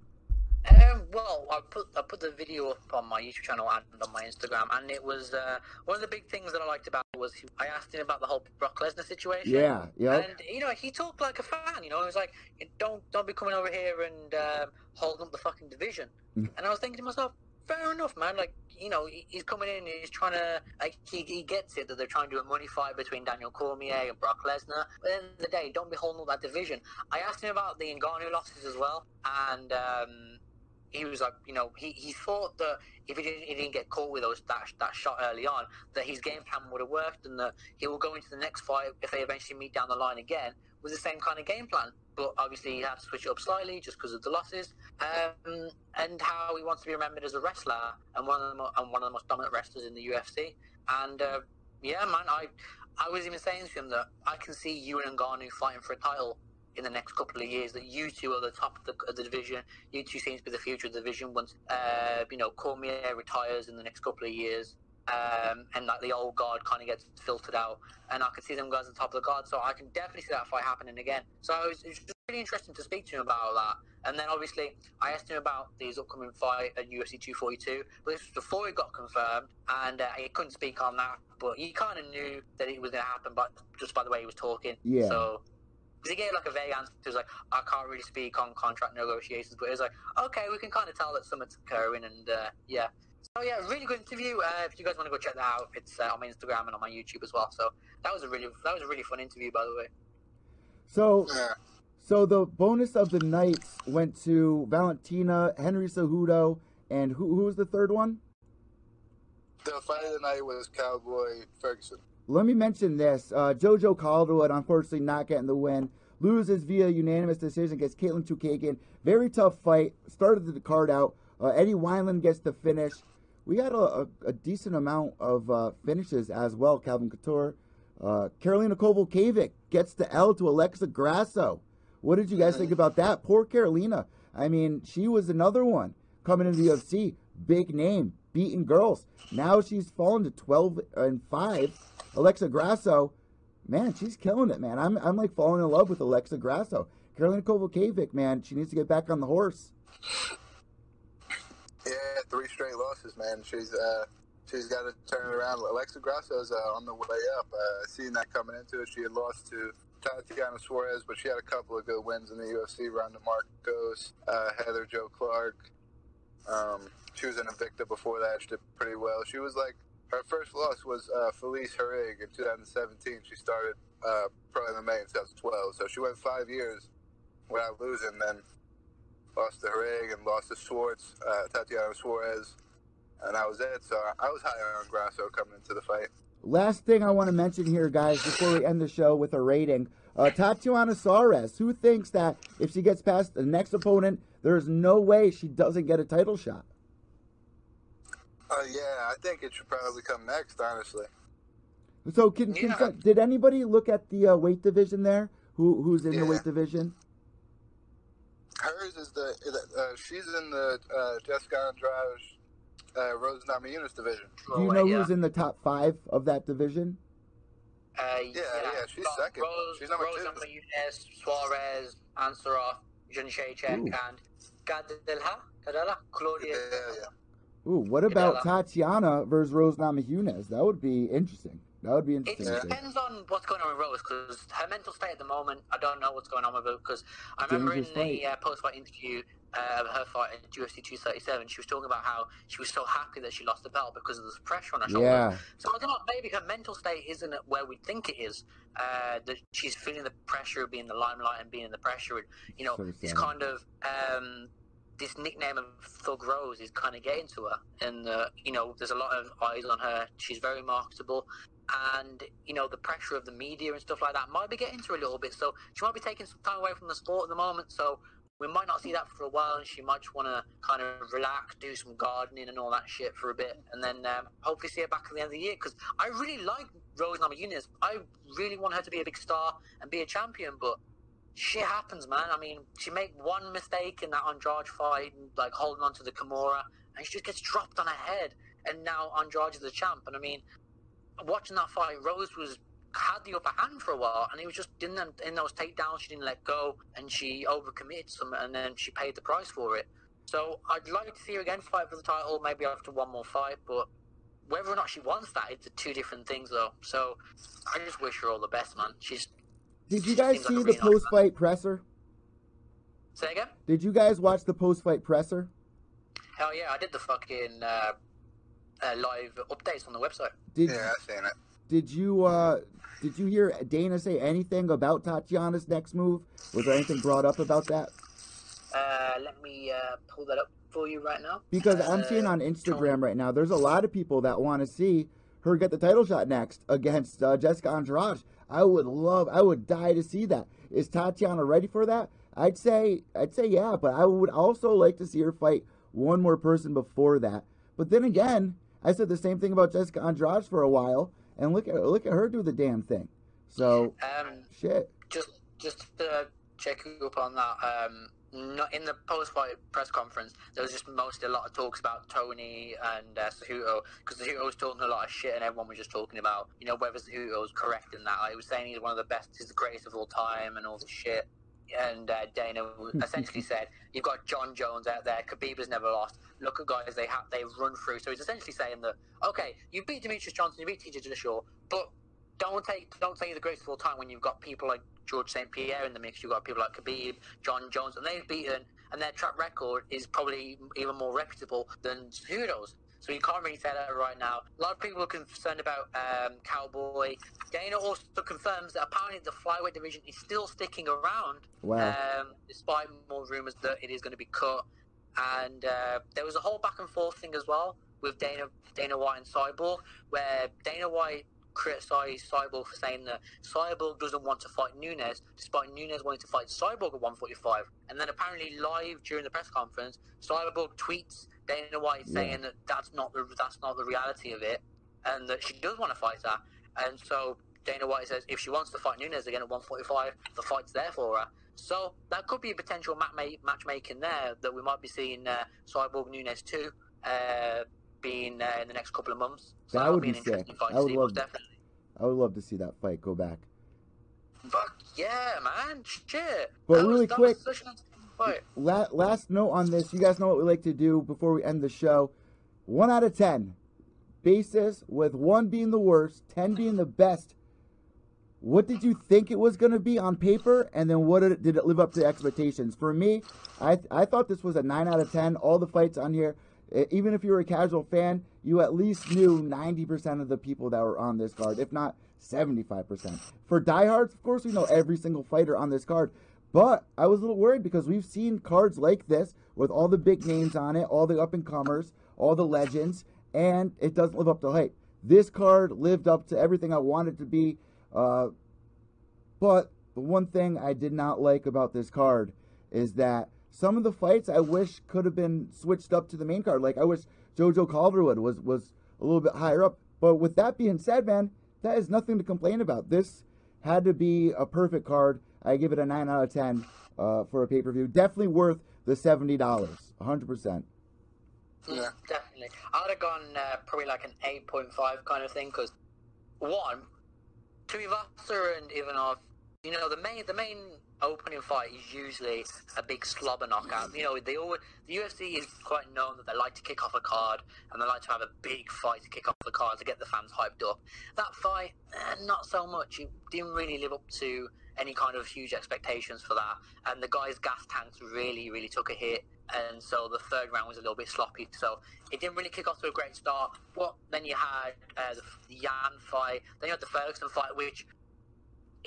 Um, well, I put I put the video up on my YouTube channel and on my Instagram, and it was uh, one of the big things that I liked about it was he, I asked him about the whole Brock Lesnar situation. Yeah, yeah. And you know, he talked like a fan. You know, he was like, "Don't don't be coming over here and um, holding up the fucking division." Mm. and I was thinking to myself, "Fair enough, man. Like, you know, he, he's coming in, he's trying to like he, he gets it that they're trying to do a money fight between Daniel Cormier and Brock Lesnar. But at the end of the day, don't be holding up that division." I asked him about the Ngannou losses as well, and. Um, he was like, you know, he, he thought that if he didn't, he didn't get caught with those that, that shot early on, that his game plan would have worked and that he will go into the next fight if they eventually meet down the line again with the same kind of game plan. But obviously, he had to switch it up slightly just because of the losses, um, and how he wants to be remembered as a wrestler and one of the mo- and one of the most dominant wrestlers in the UFC. And uh, yeah, man, I I was even saying to him that I can see you and Ngannou fighting for a title in the next couple of years. That you two are the top of the, of the division. You two seem to be the future of the division. Once uh, you know Cormier retires in the next couple of years, um, and like the old guard kind of gets filtered out, and I could see them guys on top of the guard, so I can definitely see that fight happening again. So it was, it was really interesting to speak to him about that. And then obviously I asked him about his upcoming fight at UFC 242, but this was before it got confirmed, and uh, he couldn't speak on that, but he kind of knew that it was going to happen, but just by the way he was talking. Yeah. So. Because he gave like a vague answer. He was like, I can't really speak on contract negotiations, but it was like, okay, we can kind of tell that something's occurring, and uh, yeah. So yeah, really good interview. Uh, if you guys want to go check that out, it's uh, on my Instagram and on my YouTube as well. So that was a really that was a really fun interview, by the way. So, Yeah. so the bonus of the night went to Valentina, Henry Cejudo, and who who was the third one? The fight of the night was Cowboy Ferguson. Let me mention this. Uh, Jojo Calderwood, unfortunately, not getting the win. Loses via unanimous decision against Katlyn Chookagian. Very tough fight. Started the card out. Uh, Eddie Wineland gets the finish. We had a, a, a decent amount of uh, finishes as well. Calvin Couture. Uh, Karolina Kowalkiewicz gets the L to Alexa Grasso. What did you guys think about that? Poor Karolina. I mean, she was another one coming into the UFC. Big name, beating girls. Now she's fallen to 12 and 5. Alexa Grasso, man, she's killing it, man. I'm, I'm like falling in love with Alexa Grasso. Karolina Kowalkiewicz, man, she needs to get back on the horse. Yeah, three straight losses, man. She's uh, she's got to turn it around. Alexa Grasso's uh, on the way up. Uh, seen that coming into it. She had lost to Tatiana Suarez, but she had a couple of good wins in the UFC. Randa Markos, uh, Heather Jo Clark. Um, she was in Invicta before that. She did pretty well. She was like her first loss was uh, Felice Herrig in 2017. She started uh, pro MMA in 2012, so she went five years without losing. Then lost to Herrig and lost to Schwartz, uh, Tatiana Suarez, and that was it. So I was high on Grasso coming into the fight. Last thing I want to mention here, guys, before we end the show with a rating. Uh, Tatiana Suarez, who thinks that if she gets past the next opponent, there's no way she doesn't get a title shot? Uh, yeah, I think it should probably come next, honestly. So, can, can Yeah. did anybody look at the uh, weight division there? Who who's in the weight division? Hers is the uh, she's in the uh, Jessica Andrade, uh, Rose Namajunas division. Do you know yeah. who's in the top five of that division? Uh, yeah, she's got second. Rose, She's number Rose two. Namajunas, Suarez, Ansaroff, Jędrzejczyk, Ooh. and Gadelha, Gadela, Claudia. Yeah, yeah. Ooh, what about Canelo. Tatiana versus Rose Namajunas? That would be interesting. That would be interesting. It depends on what's going on with Rose because her mental state at the moment, I don't know what's going on with her because I remember Dangerous in the uh, post-fight interview uh, of her fight at UFC 237, she was talking about how she was so happy that she lost the belt because of the pressure on her shoulders. Yeah, So I don't know, maybe her mental state isn't where we think it is. Uh, that she's feeling the pressure of being in the limelight and being in the pressure, and you know, So this kind of um, this nickname of Thug Rose is kind of getting to her, and uh, you know, there's a lot of eyes on her. She's very marketable, and you know, the pressure of the media and stuff like that might be getting to her a little bit. So she might be taking some time away from the sport at the moment. So we might not see that for a while, and she might want to kind of relax, do some gardening and all that shit for a bit, and then um, hopefully see her back at the end of the year. Because I really like Rose Namajunas. I really want her to be a big star and be a champion, but shit happens, man. I mean, she made one mistake in that Andrade fight, like holding on to the Kimura, and she just gets dropped on her head. And now Andrade is the champ. And I mean, watching that fight, Rose was had the upper hand for a while, and he was just in them in those takedowns. She didn't let go, and she overcommitted some, and then she paid the price for it. So I'd like to see her again fight for the title, maybe after one more fight, but. Whether or not she wants that, it's two different things, though. So, I just wish her all the best, man. She's. Did you guys seems like see the post fight presser? Say again? Did you guys watch the post fight presser? Hell yeah, I did the fucking uh, uh, live updates on the website. Did Yeah, I seen it. did you uh did you hear Dana say anything about Tatiana's next move? Was there anything brought up about that? Uh, let me uh, pull that up for you right now. Because I'm Uh, seeing on Instagram right now, there's a lot of people that want to see her get the title shot next against uh, Jessica Andrade. I would love, I would die to see that. Is Tatiana ready for that? I'd say, I'd say yeah, but I would also like to see her fight one more person before that. But then again, I said the same thing about Jessica Andrade for a while, and look at look at her do the damn thing. So Um, shit. just just to check you up on that. Um, not in the post-fight press conference. There was just mostly a lot of talks about Tony and uh, Cejudo because Cejudo was talking a lot of shit, and everyone was just talking about you know whether Cejudo was correct in that. Like, he was saying he's one of the best, he's the greatest of all time, and all this shit. And uh, Dana essentially said, "You've got Jon Jones out there. Khabib has never lost. Look at guys they have they've run through." So he's essentially saying that, okay, you beat Demetrious Johnson, you beat TJ Dillashaw, but don't take don't say the greatest of all time when you've got people like George St Pierre in the mix. You've got people like Khabib, Jon Jones, and they've beaten, and their track record is probably even more reputable than Cejudo's. So you can't really say that right now. A lot of people are concerned about um, Cowboy. Dana also confirms that apparently the flyweight division is still sticking around, Wow. um, despite more rumors that it is going to be cut. And uh, there was a whole back and forth thing as well with Dana Dana White and Cyborg, where Dana White criticised Cyborg for saying that Cyborg doesn't want to fight Nunes, despite Nunes wanting to fight Cyborg at 145. And then apparently live during the press conference, Cyborg tweets Dana White Yeah. saying that that's not the that's not the reality of it, and that she does want to fight her. And so Dana White says if she wants to fight Nunes again at 145, the fight's there for her. So that could be a potential matchmaking there that we might be seeing uh, Cyborg Nunes too, uh, being uh, in the next couple of months. So That would be be sick. I would love definitely. I would love to see that fight go back. Fuck yeah, man! Shit. But That really was quick- such an interesting fight. La- last note on this, you guys know what we like to do before we end the show. One out of ten, basis with one being the worst, ten being the best. What did you think it was going to be on paper, and then what did it, did it live up to expectations? For me, I I thought this was a nine out of ten. All the fights on here, even if you were a casual fan, you at least knew ninety percent of the people that were on this card, if not seventy-five percent. For diehards, of course, we know every single fighter on this card. But I was a little worried because we've seen cards like this with all the big names on it, all the up and comers, all the legends, and it doesn't live up to hype. This card lived up to everything I wanted to be. Uh, but the one thing I did not like about this card is that some of the fights I wish could have been switched up to the main card. Like I wish Jojo Calderwood was was a little bit higher up. But with that being said, man, that is nothing to complain about. This had to be a perfect card. I give it a nine out of ten uh, for a pay per view. Definitely worth the seventy dollars, hundred percent. Yeah, Definitely. I'd have gone uh, probably like an 8.5 kind of thing because, one, Tuivasa and Ivanov, you know, the main the main opening fight is usually a big slobber knockout. You know, they always, the UFC is quite known that they like to kick off a card and they like to have a big fight to kick off the card to get the fans hyped up. That fight, eh, not so much. It didn't really live up to any kind of huge expectations for that. And the guys' gas tanks really, really took a hit. And so the third round was a little bit sloppy. So it didn't really kick off to a great start. But then you had uh, the Yan fight. Then you had the Ferguson fight, which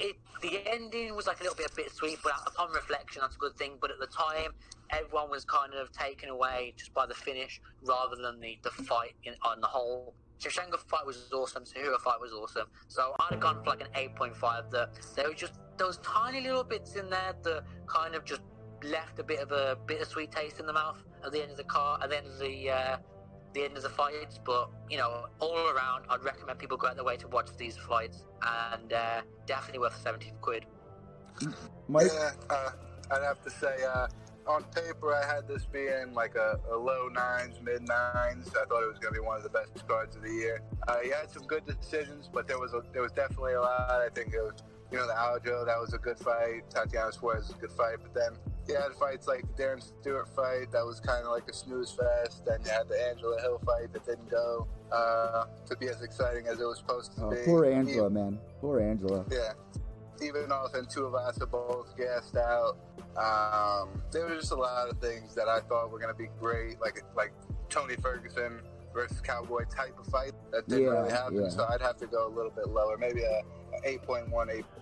it the ending was like a little bit bittersweet. But upon reflection, that's a good thing. But at the time, everyone was kind of taken away just by the finish rather than the, the fight in, on the whole. Shevchenko fight was awesome. Cejudo fight was awesome. So I'd have gone for like an 8.5. That there were just those tiny little bits in there that kind of just left a bit of a bittersweet taste in the mouth at the end of the car, at the end of the uh, the end of the fights. But you know, all around, I'd recommend people go out their way to watch these fights, and uh, definitely worth seventy quid. Mike, Yeah, uh, I'd have to say, uh, on paper, I had this being like a, a low nines, mid nines. I thought it was going to be one of the best cards of the year. Uh, he had some good decisions, but there was a, there was definitely a lot. I think it was, you know, the Aljo, that was a good fight. Tatiana Suarez was a good fight, but then you had fights like the Darren Stewart fight that was kind of like a snooze fest. Then you had the Angela Hill fight that didn't go uh, to be as exciting as it was supposed to oh, be. poor Angela, man, poor Angela. yeah. Ivanov and Tuivasa both gassed out. Um, there was just a lot of things that I thought were going to be great, like like Tony Ferguson versus Cowboy type of fight that didn't Yeah, really happen. yeah. So I'd have to go a little bit lower, maybe a 8.1,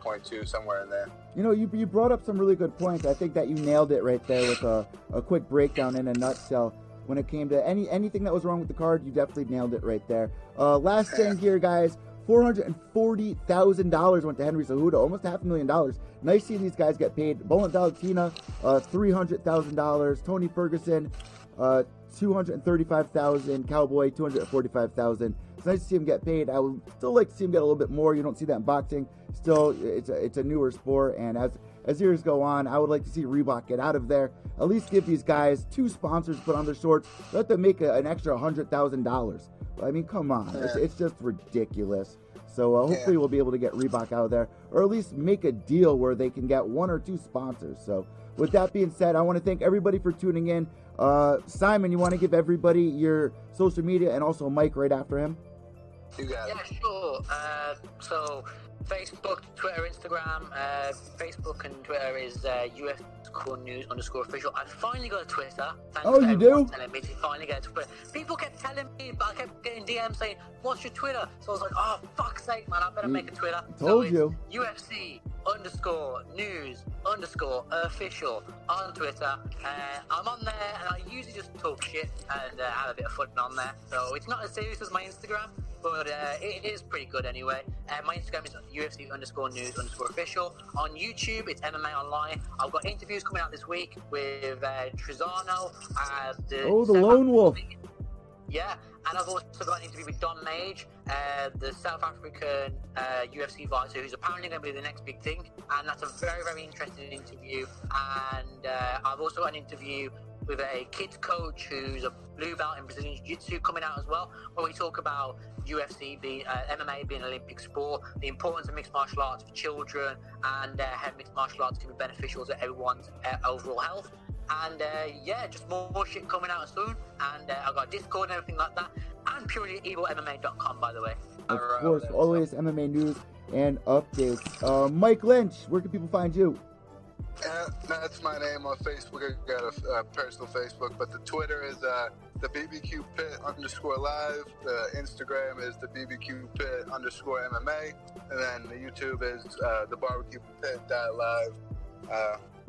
8.2, somewhere in there. You know, you, you brought up some really good points. I think that you nailed it right there with a, a quick breakdown in a nutshell. When it came to any anything that was wrong with the card, you definitely nailed it right there. Uh, last thing here, guys. Four hundred and forty thousand dollars went to Henry Cejudo, almost half a million dollars. Nice seeing these guys get paid. Bullet Valentina, uh, three hundred thousand dollars. Tony Ferguson, uh, two hundred thirty-five thousand. Cowboy, two hundred forty-five thousand. It's nice to see him get paid. I would still like to see him get a little bit more. You don't see that in boxing. Still, it's a, it's a newer sport, and as as years go on, I would like to see Reebok get out of there. At least give these guys two sponsors put on their shorts. Let them make a, an extra hundred thousand dollars. I mean, come on, it's, it's just ridiculous. So uh, hopefully Yeah. we'll be able to get Reebok out of there, or at least make a deal where they can get one or two sponsors. So with that being said, I want to thank everybody for tuning in. Uh, Simon, you want to give everybody your social media and also Mike right after him? You got it. Yeah, sure. Uh, so, Facebook, Twitter, Instagram. Uh, Facebook and Twitter is uh, US Core News underscore official. I finally got a Twitter. Thanks Oh, to you everyone do? Telling me to finally get a Twitter. People kept telling me, but I kept getting DMs saying, "What's your Twitter?" So I was like, "Oh, fuck's sake, man! I better You- make a Twitter." told so you. UFC underscore news underscore official on Twitter. Uh, I'm on there and I usually just talk shit and uh, have a bit of fun on there. So it's not as serious as my Instagram, but uh, it is pretty good anyway. Uh, my Instagram is UFC underscore news underscore official. On YouTube, it's MMA Online. I've got interviews coming out this week with uh, Trizano. Uh, the Oh, the South Lone Wolf. Yeah, and I've also got an interview with Don Madge, uh, the South African uh, UFC fighter, who's apparently going to be the next big thing. And that's a very, very interesting interview. And uh, I've also got an interview with a kids coach who's a blue belt in Brazilian Jiu Jitsu coming out as well, where we talk about UFC being uh, MMA being an Olympic sport, the importance of mixed martial arts for children, and uh, how mixed martial arts can be beneficial to everyone's uh, overall health. And uh, yeah, just more, more shit coming out soon. And uh, I've got Discord and everything like that. And pureevilmma.com, by the way. Of I wrote course, there, all so- MMA news and updates. Uh, Mike Lynch, where can people find you? Uh, that's my name on Facebook. I got a uh, personal Facebook, but the Twitter is uh, the BBQ Pit underscore live. The Instagram is the BBQ Pit underscore MMA, and then the YouTube is uh, the Barbecue Pit dot live.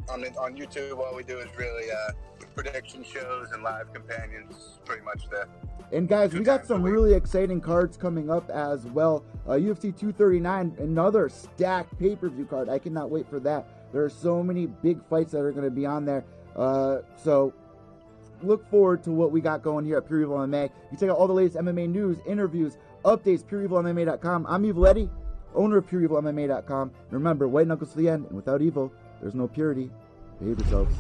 On the, on YouTube, all we do is really uh, prediction shows and live companions, pretty much there. And guys, we got some really exciting cards coming up as well. Uh, UFC 239, another stacked pay per view card. I cannot wait for that. There are so many big fights that are going to be on there. Uh, so look forward to what we got going here at Pure Evil MMA. You check out all the latest MMA news, interviews, updates, pureevilmma.com. I'm Evil Eddie, owner of pureevilmma.com. And remember, white knuckles to the end, and without evil, there's no purity. Behave yourselves.